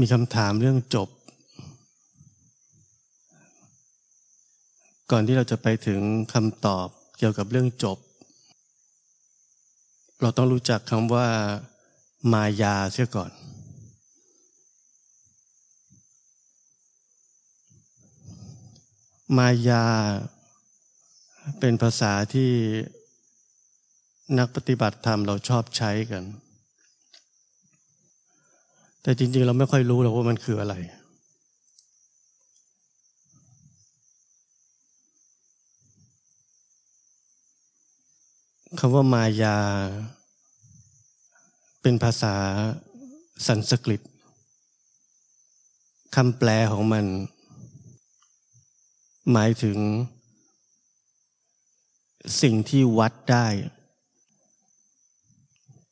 มีคำถามเรื่องจบ ก่อนที่เราจะไปถึงคำตอบเกี่ยวกับเรื่องจบ เราต้องรู้จักคำว่า มายาเสียก่อน มายา เป็นภาษาที่นักปฏิบัติธรรมเราชอบใช้กัน แต่จริง ๆ เราไม่ค่อยรู้หรอกว่ามันคืออะไร คำว่ามายา เป็นภาษาสันสกฤตคำแปลของมัน หมายถึง สิ่งที่วัดได้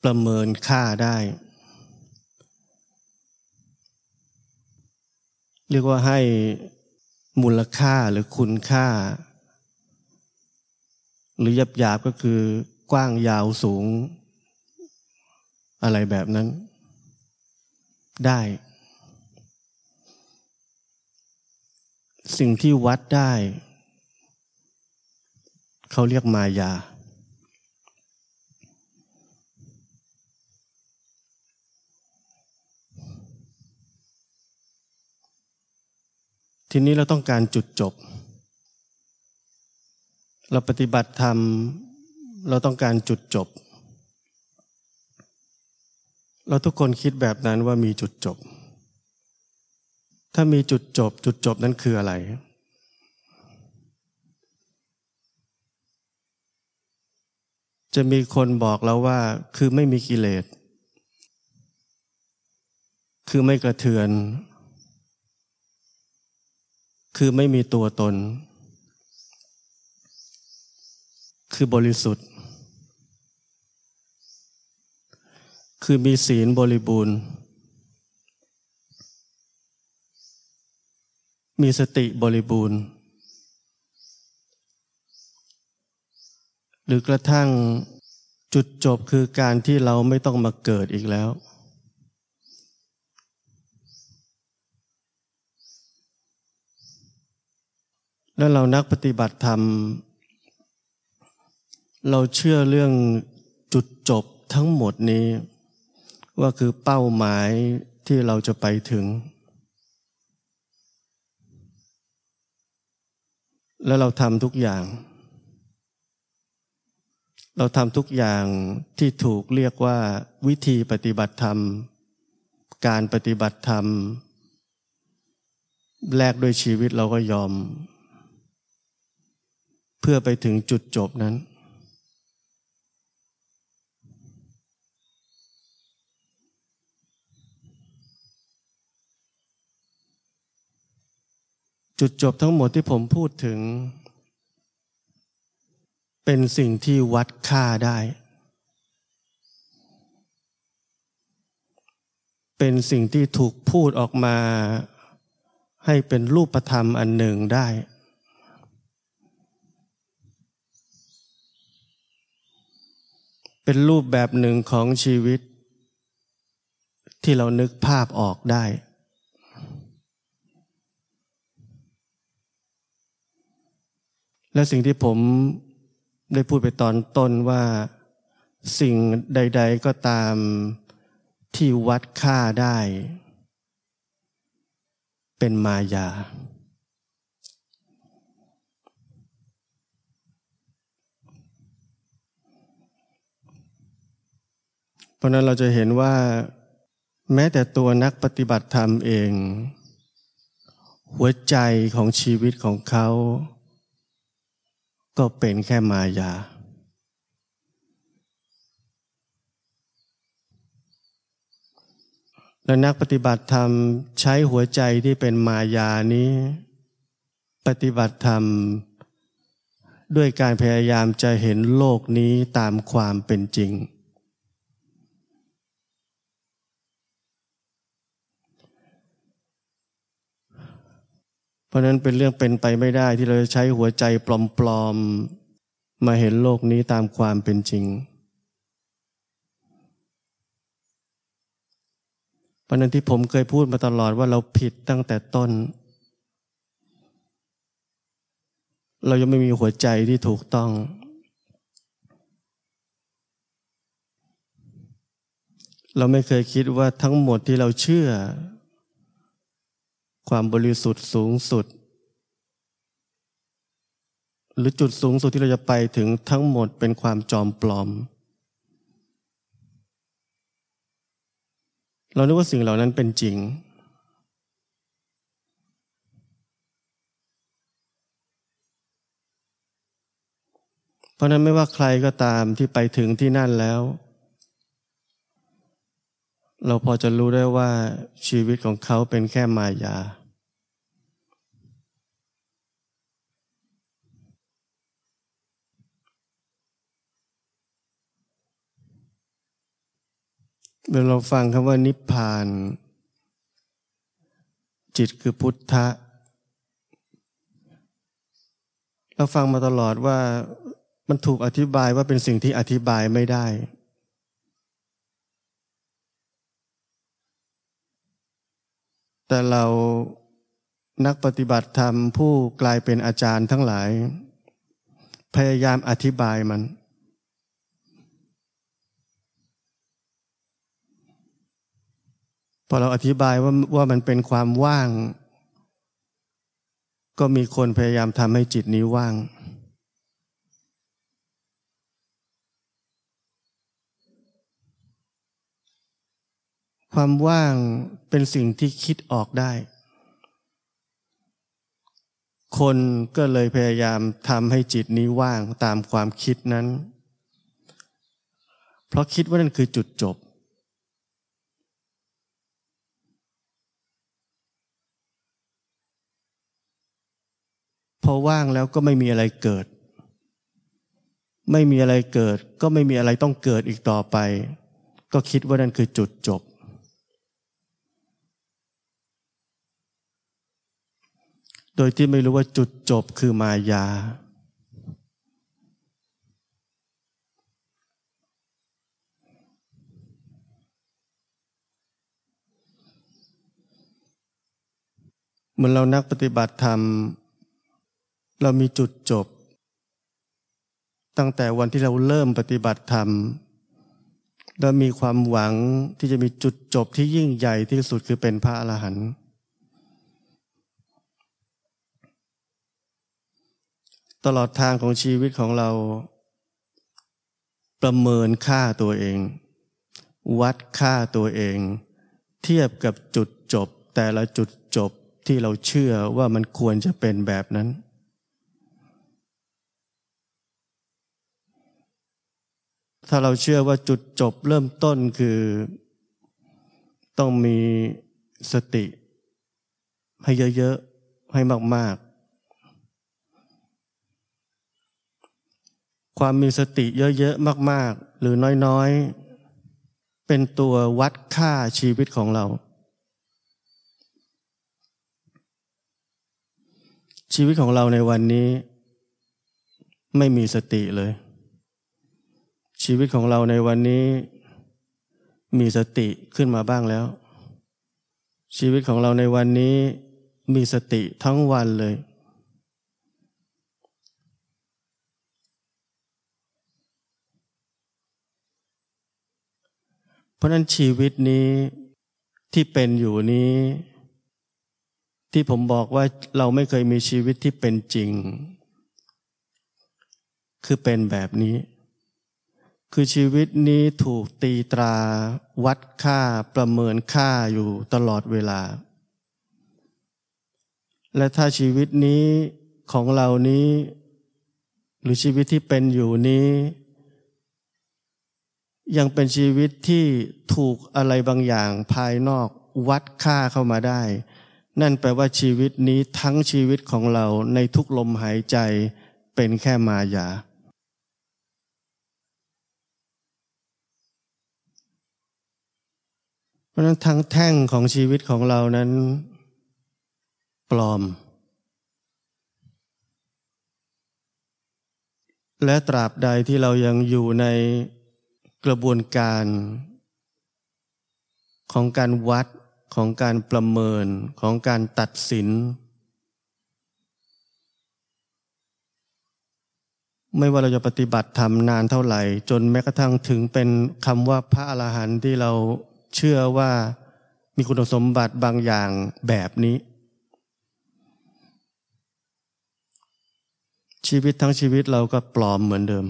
ประเมินค่าได้ เรียกว่าให้มูลค่าหรือคุณค่า หรือยับยาบก็คือกว้างยาวสูง อะไรแบบนั้น ได้ สิ่งที่วัดได้ เขาเรียกมายา ทีนี้เราต้องการจุดจบ เราปฏิบัติธรรม เราต้องการจุดจบ เราทุกคนคิดแบบนั้นว่ามีจุดจบ ถ้ามีจุดจบ จุดจบนั้นคืออะไร จะมีคนบอกเราว่าคือไม่มีกิเลส คือไม่กระเทือน คือไม่มีตัวตน คือบริสุทธิ์ คือมีศีลบริบูรณ์ มีสติบริบูรณ์ หรือกระทั่งจุดจบคือการที่เราไม่ต้องมาเกิดอีกแล้ว แล้วเรานักปฏิบัติธรรม เราเชื่อเรื่องจุดจบทั้งหมดนี้ ว่าคือเป้าหมายที่เราจะไปถึง แล้วเราทำทุกอย่าง เราทำทุกอย่างที่ถูกเรียกว่าวิธีปฏิบัติธรรม การปฏิบัติธรรม แลกด้วยชีวิตเราก็ยอม เพื่อไปถึงจุดจบนั้น จุดจบทั้งหมดที่ผมพูดถึง เป็นสิ่งที่วัดค่าได้ เป็นสิ่งที่ถูกพูดออกมาให้เป็นรูปธรรมอันหนึ่งได้ เป็นรูปแบบหนึ่งของชีวิต ที่เรานึกภาพออกได้ และสิ่งที่ผมได้พูดไปตอนต้นว่าสิ่งใด ๆ ก็ตามที่วัดค่าได้ เป็นมายา เพราะนั้นเราจะเห็นว่า แม้แต่ตัวนักปฏิบัติธรรมเอง หัวใจของชีวิตของเขา ก็เป็นแค่มายา และนักปฏิบัติธรรมใช้หัวใจที่เป็นมายานี้ ปฏิบัติธรรมด้วยการพยายามจะเห็นโลกนี้ตามความเป็นจริง เพราะนั้นเป็นเรื่องเป็นไปไม่ได้ที่เราจะใช้หัวใจปลอมๆ มาเห็นโลกนี้ตามความเป็นจริงราะนั้นที่ผมเคยพูดมาตลอดว่าเราผิดตั้งแต่ต้น เรายังไม่มีหัวใจที่ถูกต้องเราไม่เคยคิดว่าทั้งหมดที่เราเชื่อ ความบริสุทธิ์สูงสุด หรือจุดสูงสุดที่เราจะไปถึงทั้งหมดเป็นความจอมปลอม เรานึกว่าสิ่งเหล่านั้นเป็นจริง เพราะนั้นไม่ว่าใครก็ตามที่ไปถึงที่นั่นแล้วเราพอจะรู้ได้ว่าชีวิตของเขาเป็นแค่มายา เมื่อเราฟังคำว่านิพพาน จิตคือพุทธะ เราฟังมาตลอดว่ามันถูกอธิบายว่าเป็นสิ่งที่อธิบายไม่ได้ แต่เรานักปฏิบัติธรรมผู้กลายเป็นอาจารย์ทั้งหลาย พยายามอธิบายมัน พอเราอธิบายว่าว่ามันเป็นความว่าง ก็มีคนพยายามทำให้จิตนี้ว่าง ความว่างเป็นสิ่งที่คิดออกได้ คนก็เลยพยายามทำให้จิตนี้ว่างตามความคิดนั้น เพราะคิดว่านั่นคือจุดจบ พอว่างแล้วก็ไม่มีอะไรเกิด ไม่มีอะไรเกิด ก็ไม่มีอะไรต้องเกิดอีกต่อไป ก็คิดว่านั่นคือจุดจบ โดยที่ไม่รู้ว่าจุดจบคือมายา เหมือนเรานักปฏิบัติธรรม เรามีจุดจบ ตั้งแต่วันที่เราเริ่มปฏิบัติธรรมเรามีความหวังที่จะมีจุดจบที่ยิ่งใหญ่ที่สุดคือเป็นพระอรหันต์ตลอดทางของชีวิตของเรา ประเมินค่าตัวเอง วัดค่าตัวเอง เทียบกับจุดจบแต่ละจุดจบที่เราเชื่อว่ามันควรจะเป็นแบบนั้น ถ้าเราเชื่อว่าจุดจบเริ่มต้นคือ ต้องมีสติ ให้เยอะๆ ให้มากๆ ความมีสติเยอะๆ มากๆ หรือน้อยๆ เป็นตัววัดค่าชีวิตของเรา ชีวิตของเราในวันนี้ ไม่มีสติเลย ชีวิตของเราในวันนี้ มีสติขึ้นมาบ้างแล้ว ชีวิตของเราในวันนี้มีสติทั้งวันเลย เพราะนั้นชีวิตนี้ที่เป็นอยู่นี้ ที่ผมบอกว่าเราไม่เคยมีชีวิตที่เป็นจริง คือเป็นแบบนี้ คือชีวิตนี้ถูกตีตรา วัดค่าประเมินค่าอยู่ตลอดเวลา และถ้าชีวิตนี้ของเรานี้ หรือชีวิตที่เป็นอยู่นี้ ยังเป็นชีวิตที่ถูกอะไรบางอย่างภายนอกวัดค่าเข้ามาได้ นั่นแปลว่าชีวิตนี้ทั้งชีวิตของเราในทุกลมหายใจเป็นแค่มายาเพ ราะนั้นทั้งแท่งของชีวิตของเรานั้น ปลอม และตราบใดที่เรายังอยู่ในกระบวนการ ของการวัดของการประเมินของการตัดสิน ไม่ว่าเราจะปฏิบัติทำนานเท่าไหร่ จนแม้กระทั่งถึงเป็นคำว่าพระอรหันต์ที่เรา เชื่อว่ามีคุณสมบัติบางอย่างแบบนี้ ชีวิตทั้งชีวิตเราก็ปลอมเหมือนเดิม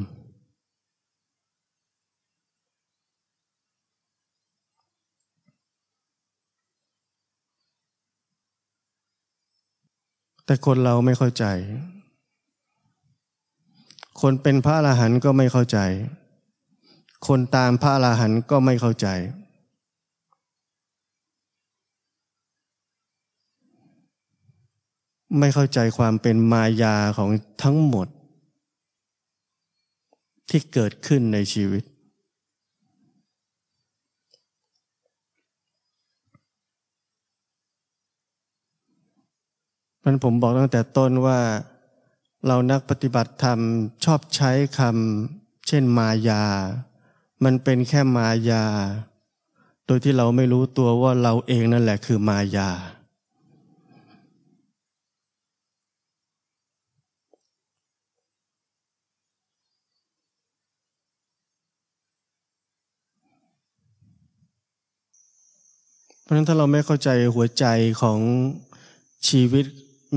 แต่คนเราไม่เข้าใจ คนเป็นพระอรหันต์ก็ไม่เข้าใจ คนตามพระอรหันต์ก็ไม่เข้าใจ ไม่เข้าใจความเป็นมายาของทั้งหมด ที่เกิดขึ้นในชีวิต มันผมบอกตั้งแต่ต้นว่า เรานักปฏิบัติธรรมชอบใช้คำเช่นมายา มันเป็นแค่มายา โดยที่เราไม่รู้ตัวว่าเราเองนั่นแหละคือมายา ราะฉะนั้นถ้าเราไม่เข้าใจหัวใจของชีวิต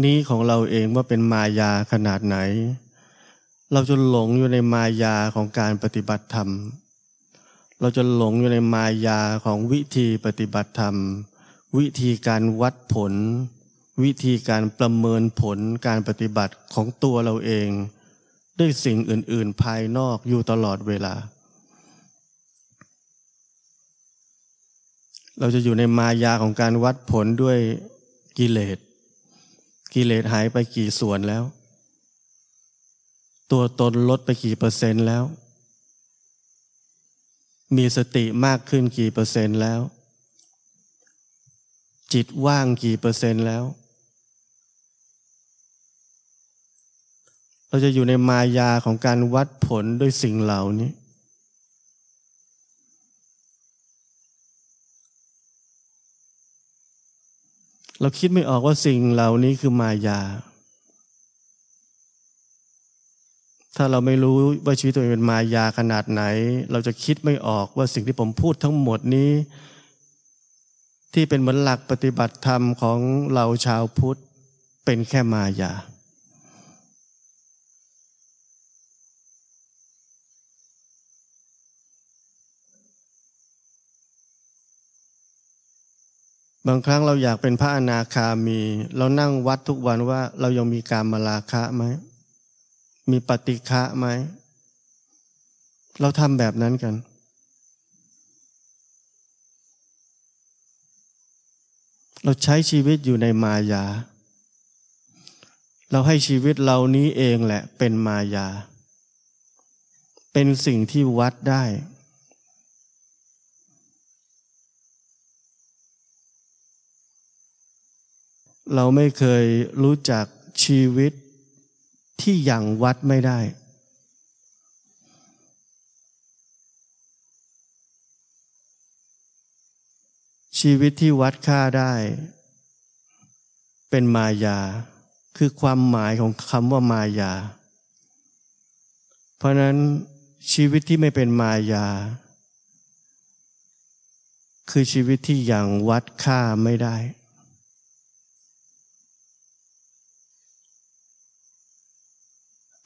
นี้ของเราเองว่าเป็นมายาขนาดไหน เราจะหลงอยู่ในมายาของการปฏิบัติธรรม เราจะหลงอยู่ในมายาของวิธีปฏิบัติธรรม วิธีการวัดผล วิธีการประเมินผลการปฏิบัติของตัวเราเอง ด้วยสิ่งอื่น ๆ ภายนอกอยู่ตลอดเวลา เราจะอยู่ในมายาของการวัดผลด้วยกิเลส กิเลสหายไปกี่ส่วนแล้ว ตัวตนลดไปกี่เปอร์เซ็นต์แล้ว มีสติมากขึ้นกี่เปอร์เซ็นต์แล้ว จิตว่างกี่เปอร์เซ็นต์แล้ว เราจะอยู่ในมายาของการวัดผลด้วยสิ่งเหล่านี้ เราคิดไม่ออกว่าสิ่งเหล่านี้คือมายา ถ้าเราไม่รู้ว่าชีวิตตัวเองเป็นมายาขนาดไหน เราจะคิดไม่ออกว่าสิ่งที่ผมพูดทั้งหมดนี้ ที่เป็นเหมือนหลักปฏิบัติธรรมของเราชาวพุทธเป็นแค่มายา บางครั้งเราอยากเป็นพระอนาคามี เรานั่งวัดทุกวันว่าเรายังมีการมาลาคะไหม มีปฏิฆะไหม เราทำแบบนั้นกัน เราใช้ชีวิตอยู่ในมายา เราให้ชีวิตเรานี้เองแหละเป็นมายา เป็นสิ่งที่วัดได้ เราไม่เคยรู้จักชีวิตที่ยังวัดไม่ได้ ชีวิตที่วัดค่าได้ เป็นมายา คือความหมายของคำว่ามายา เพราะนั้นชีวิตที่ไม่เป็นมายา คือชีวิตที่ยังวัดค่าไม่ได้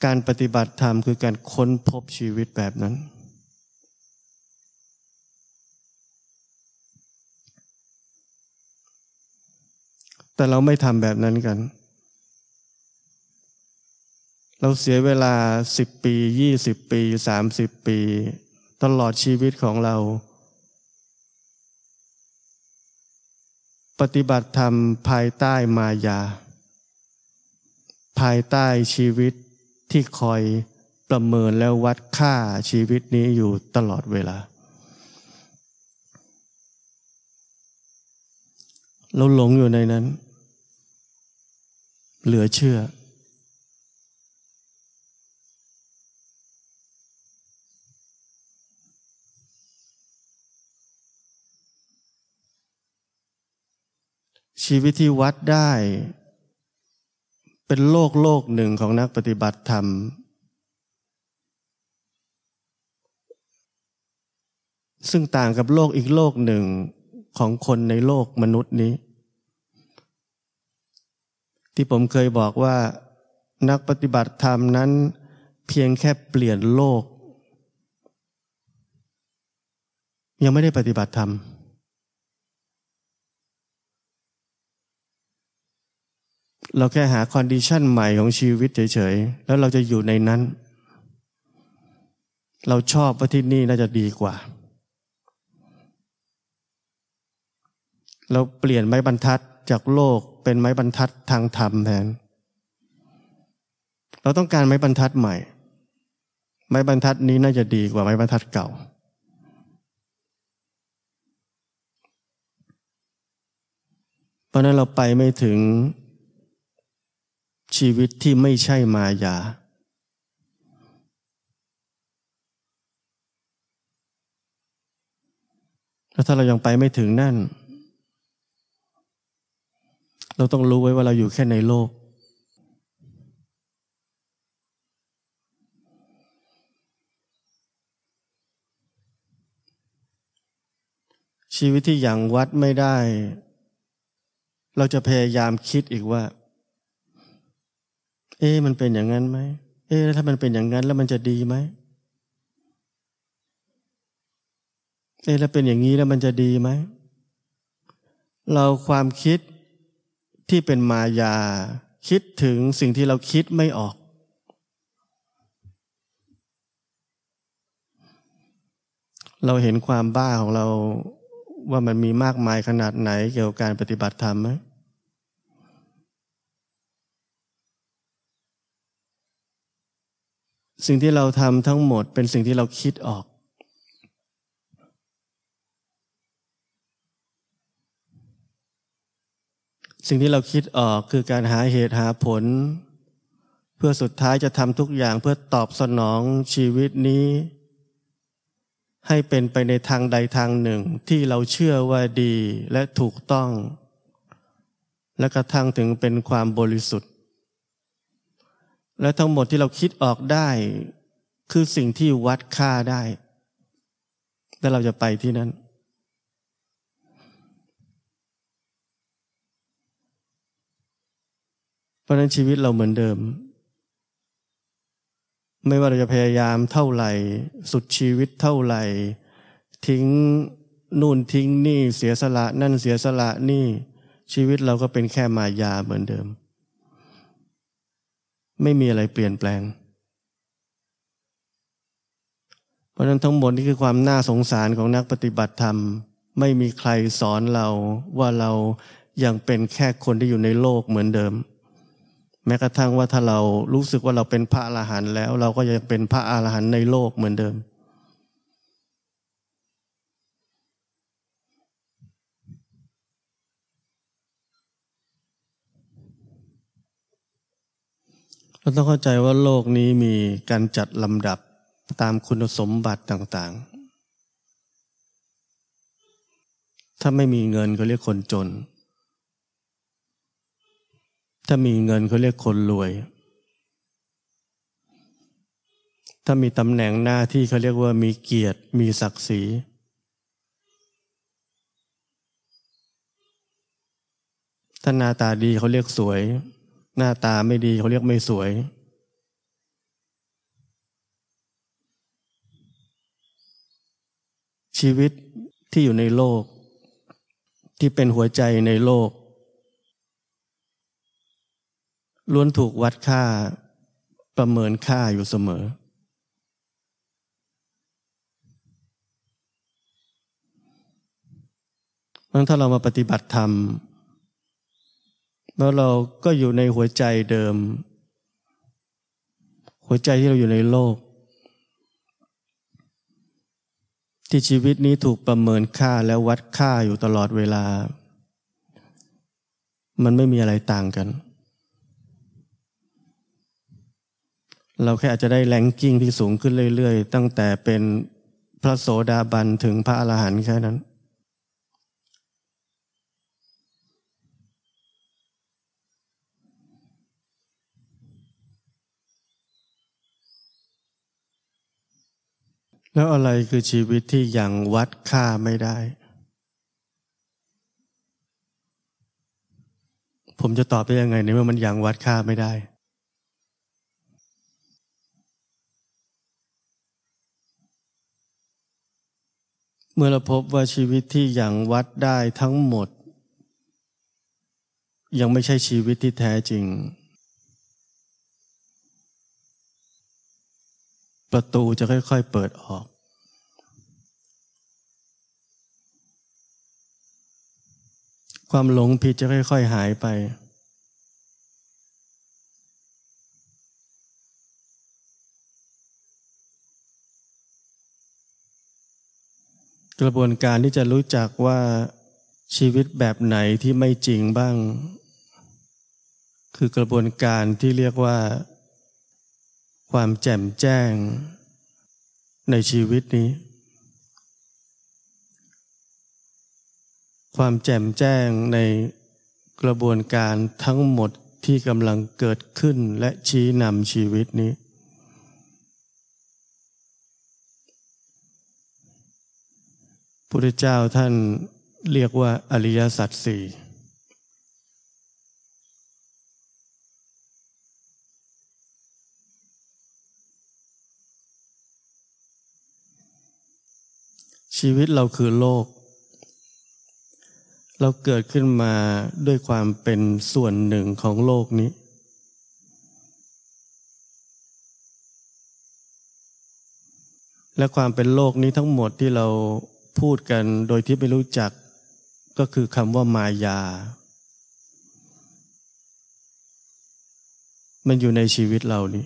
การปฏิบัติธรรมคือการค้นพบชีวิตแบบนั้น แต่เราไม่ทำแบบนั้นกัน เราเสียเวลาสิบปียี่สิบปีสามสิบปี ตลอดชีวิตของเรา ปฏิบัติธรรมภายใต้มายา ภายใต้ชีวิต ที่คอยประเมินแล้ววัดค่าชีวิตนี้อยู่ตลอดเวลา เราหลงอยู่ในนั้น เหลือเชื่อ ชีวิตที่วัดได้ เป็นโลกโลกหนึ่งของนักปฏิบัติธรรม ซึ่งต่างกับโลกอีกโลกหนึ่งของคนในโลกมนุษย์นี้ ที่ผมเคยบอกว่า นักปฏิบัติธรรมนั้น เพียงแค่เปลี่ยนโลก ยังไม่ได้ปฏิบัติธรรม เราแค่หา condition ใหม่ของชีวิตเฉยๆ แล้วเราจะอยู่ในนั้น เราชอบว่าที่นี่น่าจะดีกว่า เราเปลี่ยนไม้บรรทัดจากโลกเป็นไม้บรรทัดทางธรรมแทน เราต้องการไม้บรรทัดใหม่ ไม้บรรทัดนี้น่าจะดีกว่าไม้บรรทัดเก่าเพราะนั้นเราไปไม่ถึง ชีวิตที่ไม่ใช่มายา แล้วถ้าเรายังไปไม่ถึงนั่น เราต้องรู้ไว้ว่าเราอยู่แค่ในโลก ชีวิตที่อย่างวัดไม่ได้ เราจะพยายามคิดอีกว่า เอ๊ะมันเป็นอย่างนั้นไหมเอ๊ะถ้ามันเป็นอย่างนั้นแล้วมันจะดีไหมเอ๊ะแล้วเป็นอย่างนี้แล้วมันจะดีไหมเราความคิดที่เป็นมายา คิดถึงสิ่งที่เราคิดไม่ออก เราเห็นความบ้าของเราว่ามันมีมากมายขนาดไหนเกี่ยวกับการปฏิบัติธรรมไหม สิ่งที่เราทำทั้งหมดเป็นสิ่งที่เราคิดออก สิ่งที่เราคิดออกคือการหาเหตุหาผล เพื่อสุดท้ายจะทำทุกอย่างเพื่อตอบสนองชีวิตนี้ ให้เป็นไปในทางใดทางหนึ่งที่เราเชื่อว่าดีและถูกต้อง และกระทั่งถึงเป็นความบริสุทธิ์ และทั้งหมดที่เราคิดออกได้ คือสิ่งที่วัดค่าได้และเราจะไปที่นั้น เพราะนั้นชีวิตเราเหมือนเดิม ไม่ว่าเราจะพยายามเท่าไหร่ สุดชีวิตเท่าไหร่ ทิ้งนู่นทิ้งนี่เสียสละนั่นเสียสละนี่ชีวิตเราก็เป็นแค่มายาเหมือนเดิม ไม่มีอะไรเปลี่ยนแปลง เพราะนั้นทั้งหมดนี่คือความน่าสงสารของนักปฏิบัติธรรม ไม่มีใครสอนเราว่าเรายังเป็นแค่คนที่อยู่ในโลกเหมือนเดิม แม้กระทั่งว่าถ้าเรารู้สึกว่าเราเป็นพระอรหันต์แล้ว เราก็ยังเป็นพระอรหันต์ในโลกเหมือนเดิม เราต้องเข้าใจว่าโลกนี้มีการจัดลำดับตามคุณสมบัติต่างๆ ถ้าไม่มีเงินก็เรียกคนจน ถ้ามีเงินเขาเรียกคนรวย ถ้ามีตำแหน่งหน้าที่เขาเรียกว่ามีเกียรติมีศักดิ์ศรีถ้าหน้าตาดีเขาเรียกสวย หน้าตาไม่ดีเขาเรียกไม่สวย ชีวิตที่อยู่ในโลก ที่เป็นหัวใจในโลก ล้วนถูกวัดค่าประเมินค่าอยู่เสมอ เพราะถ้าเรามาปฏิบัติธรรม แล้วเราก็อยู่ในหัวใจเดิม หัวใจที่เราอยู่ในโลก ที่ชีวิตนี้ถูกประเมินค่าและวัดค่าอยู่ตลอดเวลา มันไม่มีอะไรต่างกัน เราแค่อาจจะได้แรงกิ้งที่สูงขึ้นเรื่อย ๆ ตั้งแต่เป็นพระโสดาบันถึงพระอรหันต์แค่นั้น แล้วอะไรคือชีวิตที่ยังวัดค่าไม่ได้ ผมจะตอบได้ยังไงในเมื่อมันยังวัดค่าไม่ได้ เมื่อเราพบว่าชีวิตที่ยังวัดได้ทั้งหมด ยังไม่ใช่ชีวิตที่แท้จริง ประตูจะค่อย ๆ เปิดออก ความหลงผิดจะค่อย ๆ หายไป กระบวนการที่จะรู้จักว่าชีวิตแบบไหนที่ไม่จริงบ้าง คือกระบวนการที่เรียกว่า ความแจ่มแจ้งในชีวิตนี้ ความแจ่มแจ้งในกระบวนการทั้งหมดที่กำลังเกิดขึ้นและชี้นำชีวิตนี้ พุทธเจ้าท่านเรียกว่าอริยสัจสี่ ชีวิตเราคือโลก เราเกิดขึ้นมาด้วยความเป็นส่วนหนึ่งของโลกนี้ และความเป็นโลกนี้ทั้งหมดที่เราพูดกันโดยที่ไม่รู้จักก็คือคำว่ามายา มันอยู่ในชีวิตเรานี้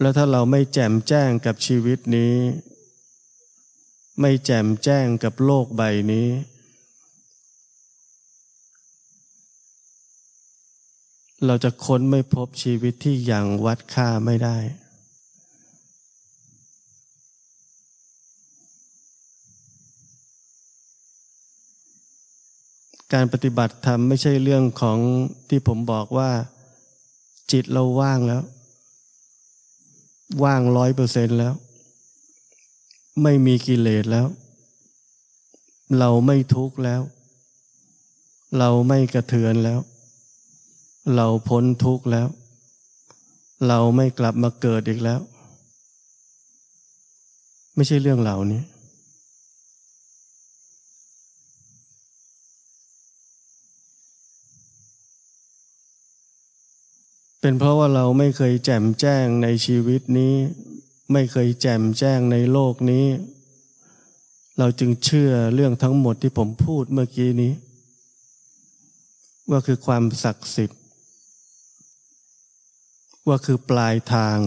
แล้วถ้าเราไม่แจ่มแจ้งกับชีวิตนี้ ไม่แจ่มแจ้งกับโลกใบนี้ เราจะค้นไม่พบชีวิตที่ยังวัดค่าไม่ได้ การปฏิบัติธรรมไม่ใช่เรื่องของที่ผมบอกว่า จิตเราว่างแล้ว ว่างร้อยเปอร์เซ็นแล้ว ไม่มีกิเลสแล้ว เราไม่ทุกข์แล้ว เราไม่กระเทือนแล้ว เราพ้นทุกข์แล้ว เราไม่กลับมาเกิดอีกแล้ว ไม่ใช่เรื่องเหล่านี้ เป็นเพราะว่าเราไม่เคยแจ่มแจ้งในชีวิตนี้ ไม่เคยแจ่มแจ้งในโลกนี้ เราจึงเชื่อเรื่องทั้งหมดที่ผมพูดเมื่อกี้นี้ ว่าคือความศักดิ์สิทธิ์ ว่าคือปลายทาง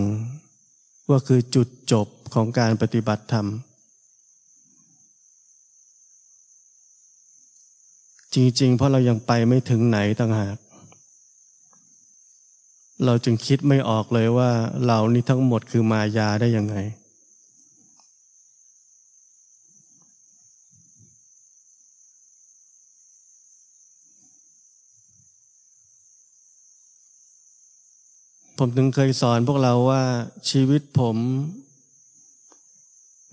ว่าคือจุดจบของการปฏิบัติธรรมจริงๆ เพราะเรายังไปไม่ถึงไหนต่างหาก เราจึงคิดไม่ออกเลยว่าเหล่านี้ทั้งหมดคือมายาได้ยังไง ผมถึงเคยสอนพวกเราว่าชีวิตผม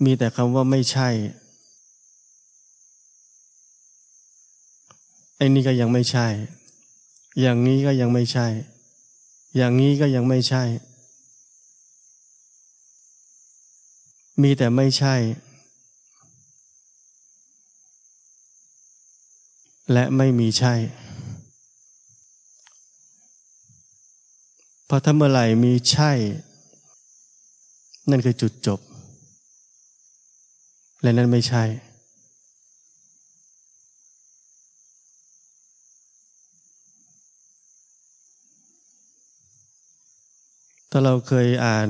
มีแต่คำว่าไม่ใช่ไอ้นี่ก็ยังไม่ใช่ อย่างนี้ก็ยังไม่ใช่ อย่างนี้ก็ยังไม่ใช่ มีแต่ไม่ใช่ และไม่มีใช่เพราะถ้าเมื่อไหร่มีใช่ นั่นคือจุดจบ และนั่นไม่ใช่ ถ้าเราเคยอ่าน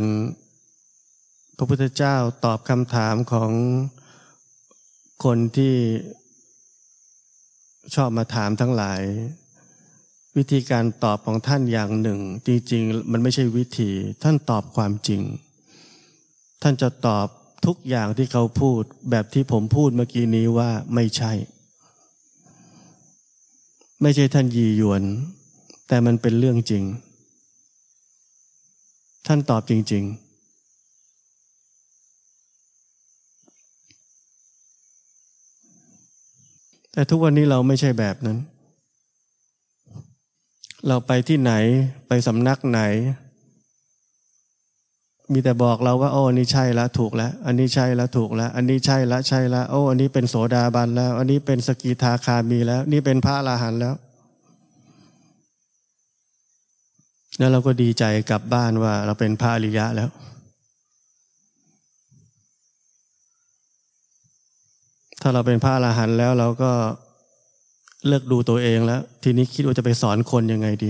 พระพุทธเจ้าตอบคำถามของคนที่ชอบมาถามทั้งหลาย วิธีการตอบของท่านอย่างหนึ่ง จริงๆ มันไม่ใช่วิธี ท่านตอบความจริง ท่านจะตอบทุกอย่างที่เขาพูดแบบที่ผมพูดเมื่อกี้นี้ว่าไม่ใช่ ไม่ใช่ท่านยีหยวน แต่มันเป็นเรื่องจริง ท่านตอบจริง ๆ แต่ทุกวันนี้เราไม่ใช่แบบนั้น เราไปที่ไหนไปสำนักไหน มีแต่บอกเราว่าโอ้อันนี้ใช่แล้วถูกแล้ว อันนี้ใช่แล้วถูกแล้ว อันนี้ใช่แล้วใช่แล้วโอ้อันนี้เป็นโสดาบันแล้ว อันนี้เป็นสกิทาคามีแล้ว นี่เป็นพระอรหันต์แล้ว แล้วเราก็ดีใจกลับบ้านว่าเราเป็นพระอริยะแล้ว ถ้าเราเป็นพระอรหันต์แล้วเราก็เลิกดูตัวเองแล้ว ทีนี้คิดว่าจะไปสอนคนยังไงดี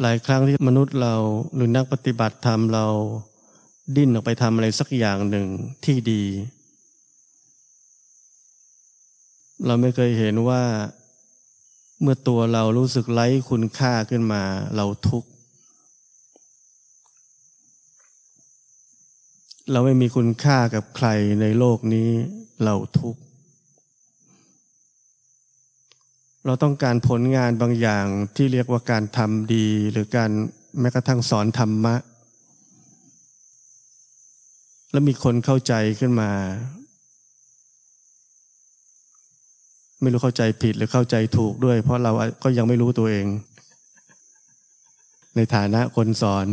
หลายครั้งที่มนุษย์เราหรือนักปฏิบัติธรรมเรา ดิ้นออกไปทำอะไรสักอย่างหนึ่งที่ดี เราไม่เคยเห็นว่า เมื่อตัวเรารู้สึกไร้คุณค่าขึ้นมา เราทุกข์ เราไม่มีคุณค่ากับใครในโลกนี้ เราทุกข์ เราต้องการผลงานบางอย่างที่เรียกว่าการทำดีหรือการแม้กระทั่งสอนธรรมะ แล้วมีคนเข้าใจขึ้นมา ไม่รู้เข้าใจผิดหรือเข้าใจถูกด้วย เพราะเราก็ยังไม่รู้ตัวเอง ในฐานะคนสอน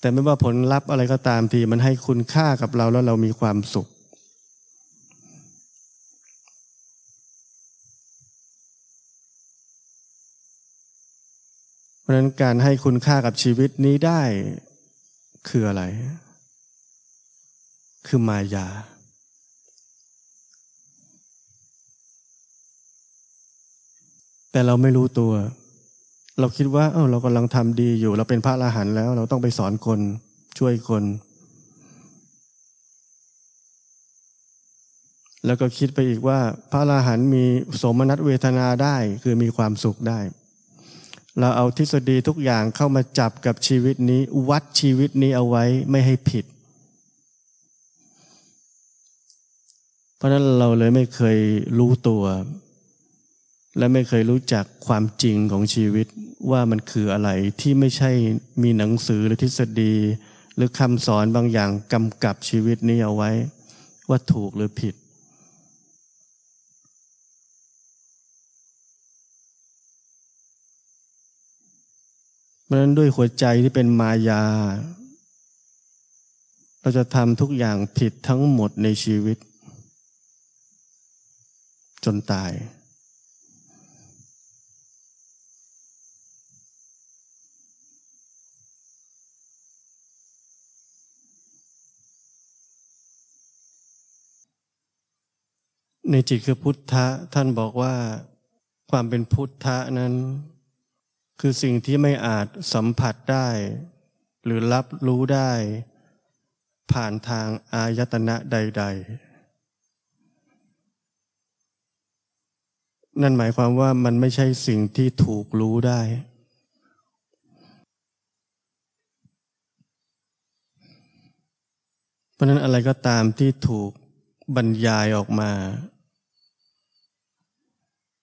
แต่ไม่ว่าผลลัพธ์อะไรก็ตามทีมันให้คุณค่ากับเราแล้วเรามีความสุข ราะนั้นการให้คุณค่ากับชีวิตนี้ได้คืออะไร คือมายา แต่เราไม่รู้ตัว เราคิดว่า เออเรากำลังทำดีอยู่ เราเป็นพระอรหันต์แล้ว เราต้องไปสอนคน ช่วยคน แล้วก็คิดไปอีกว่า พระอรหันต์มีสมนัตเวทนาได้ คือมีความสุขได้ เราเอาทฤษฎีทุกอย่างเข้ามาจับกับชีวิตนี้ วัดชีวิตนี้เอาไว้ไม่ให้ผิด เพราะนั้นเราเลยไม่เคยรู้ตัว และไม่เคยรู้จักความจริงของชีวิตว่ามันคืออะไรที่ไม่ใช่มีหนังสือหรือทฤษฎี หรือคำสอนบางอย่างกำกับชีวิตนี้เอาไว้ ว่าถูกหรือผิด เพราะนั้นด้วยหัวใจที่เป็นมายา เราจะทำทุกอย่างผิดทั้งหมดในชีวิต จนตาย ในจิตคือพุทธะท่านบอกว่าความเป็นพุทธะนั้น คือสิ่งที่ไม่อาจสัมผัสได้ หรือรับรู้ได้ ผ่านทางอายตนะใด ๆ นั่นหมายความว่ามันไม่ใช่สิ่งที่ถูกรู้ได้ เพราะนั้นอะไรก็ตามที่ถูกบรรยายออกมา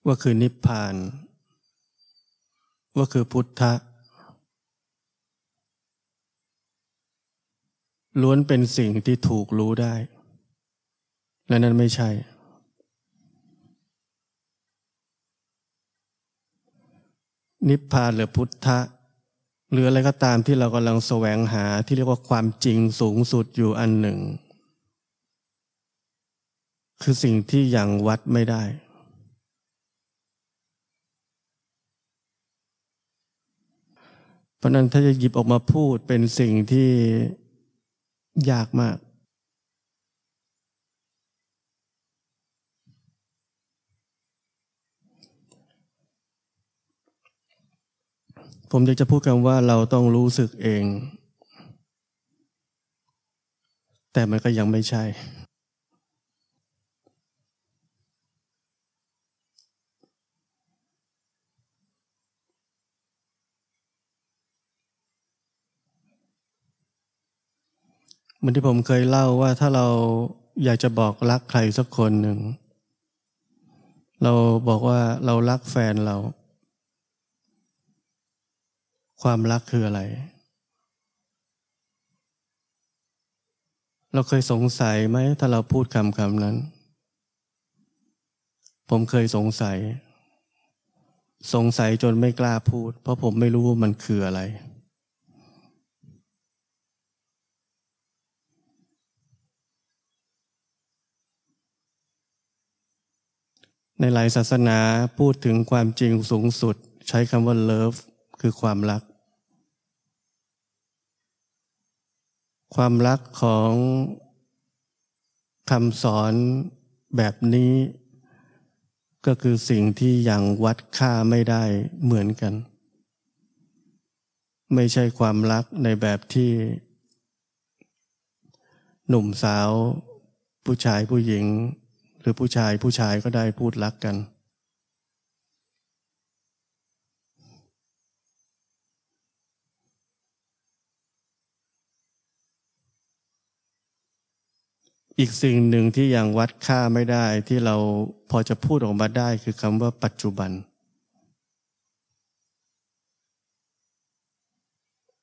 ว่าคือนิพพาน ว่าคือพุทธะล้วนเป็นสิ่งที่ถูกรู้ได้ และนั้นไม่ใช่ นิพพานหรือพุทธะหรืออะไรก็ตามที่เรากำลังแสวงหาที่เรียกว่าความจริงสูงสุดอยู่อันหนึ่ง คือสิ่งที่ยังวัดไม่ได้ เพราะนั้นถ้าจะหยิบออกมาพูดเป็นสิ่งที่ยากมาก ผมอยากจะพูดกันว่าเราต้องรู้สึกเอง แต่มันก็ยังไม่ใช่ มือนที่ผมเคยเล่าว่าถ้าเราอยากจะบอกรักใครสักคนหนึ่ง เราบอกว่าเรารักแฟนเรา ความรักคืออะไร เราเคยสงสัยไหมถ้าเราพูดคำคำนั้น ผมเคยสงสัย สงสัยจนไม่กล้าพูด เพราะผมไม่รู้ว่ามันคืออะไร ในหลายศาสนาพูดถึงความจริงสูงสุด ใช้คำว่า love คือความรัก ความรักของคำสอนแบบนี้ ก็คือสิ่งที่ยังวัดค่าไม่ได้เหมือนกัน ไม่ใช่ความรักในแบบที่ หนุ่มสาว ผู้ชายผู้หญิง รือผู้ชายผู้ชายก็ได้พูดรักกัน อีกสิ่งหนึ่งที่ยังวัดค่าไม่ได้ที่เราพอจะพูดออกมาได้คือคำว่าปัจจุบัน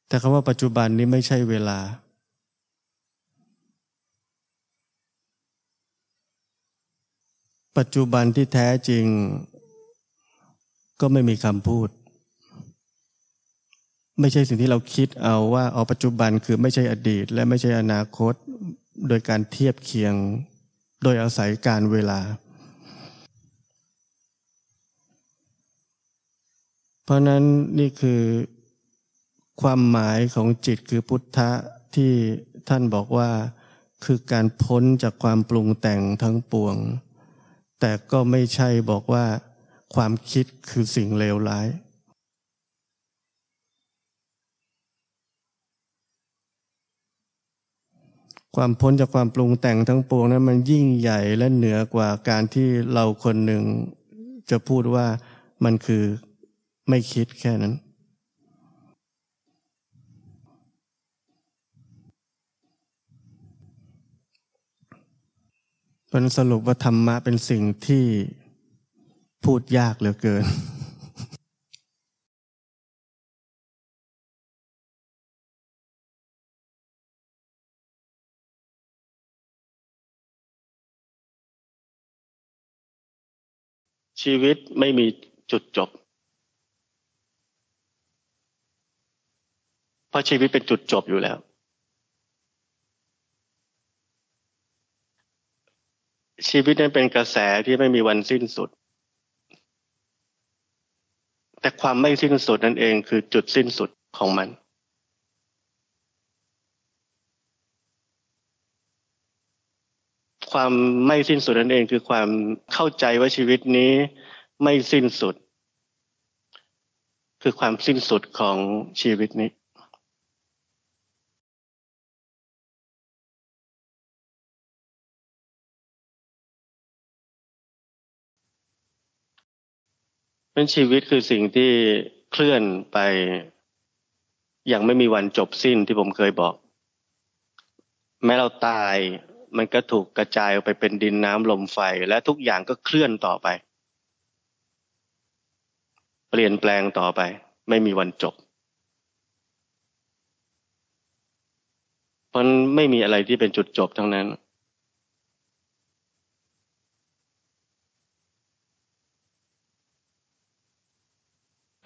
แต่คำว่าปัจจุบันนี้ไม่ใช่เวลา ปัจจุบันที่แท้จริง ก็ไม่มีคำพูด ไม่ใช่สิ่งที่เราคิดเอาว่าเอาปัจจุบันคือไม่ใช่อดีต และไม่ใช่อนาคต โดยการเทียบเคียง โดยอาศัยการเวลา เพราะนั้นนี่คือความหมายของจิตคือพุทธะที่ท่านบอกว่าคือการพ้นจากความปรุงแต่งทั้งปวง แต่ก็ไม่ใช่บอกว่า ความคิดคือสิ่งเลวร้าย ความพ้นจากความปรุงแต่งทั้งปวงนั้นมันยิ่งใหญ่และเหนือกว่าการที่เราคนหนึ่งจะพูดว่ามันคือไม่คิดแค่นั้น เป็นสรุปว่าธรรมะเป็นสิ่งที่พูดยากเหลือเกิน ชีวิตไม่มีจุดจบ เพราะชีวิตเป็นจุดจบอยู่แล้ว ชีวิตนั้นเป็นกระแสที่ไม่มีวันสิ้นสุด แต่ความไม่สิ้นสุดนั่นเองคือจุดสิ้นสุดของมัน ความไม่สิ้นสุดนั่นเองคือความเข้าใจว่าชีวิตนี้ไม่สิ้นสุด คือความสิ้นสุดของชีวิตนี้ เป็นชีวิตคือสิ่งที่เคลื่อนไป อย่างไม่มีวันจบสิ้นที่ผมเคยบอก แม้เราตายมันก็ถูกกระจายออกไปเป็นดินน้ำลมไฟ และทุกอย่างก็เคลื่อนต่อไป เปลี่ยนแปลงต่อไป ไม่มีวันจบมันไม่มีอะไรที่เป็นจุดจบทั้งนั้น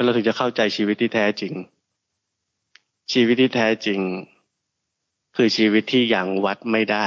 เราถึงจะเข้าใจชีวิตที่แท้จริง ชีวิตที่แท้จริง คือชีวิตที่ยังวัดไม่ได้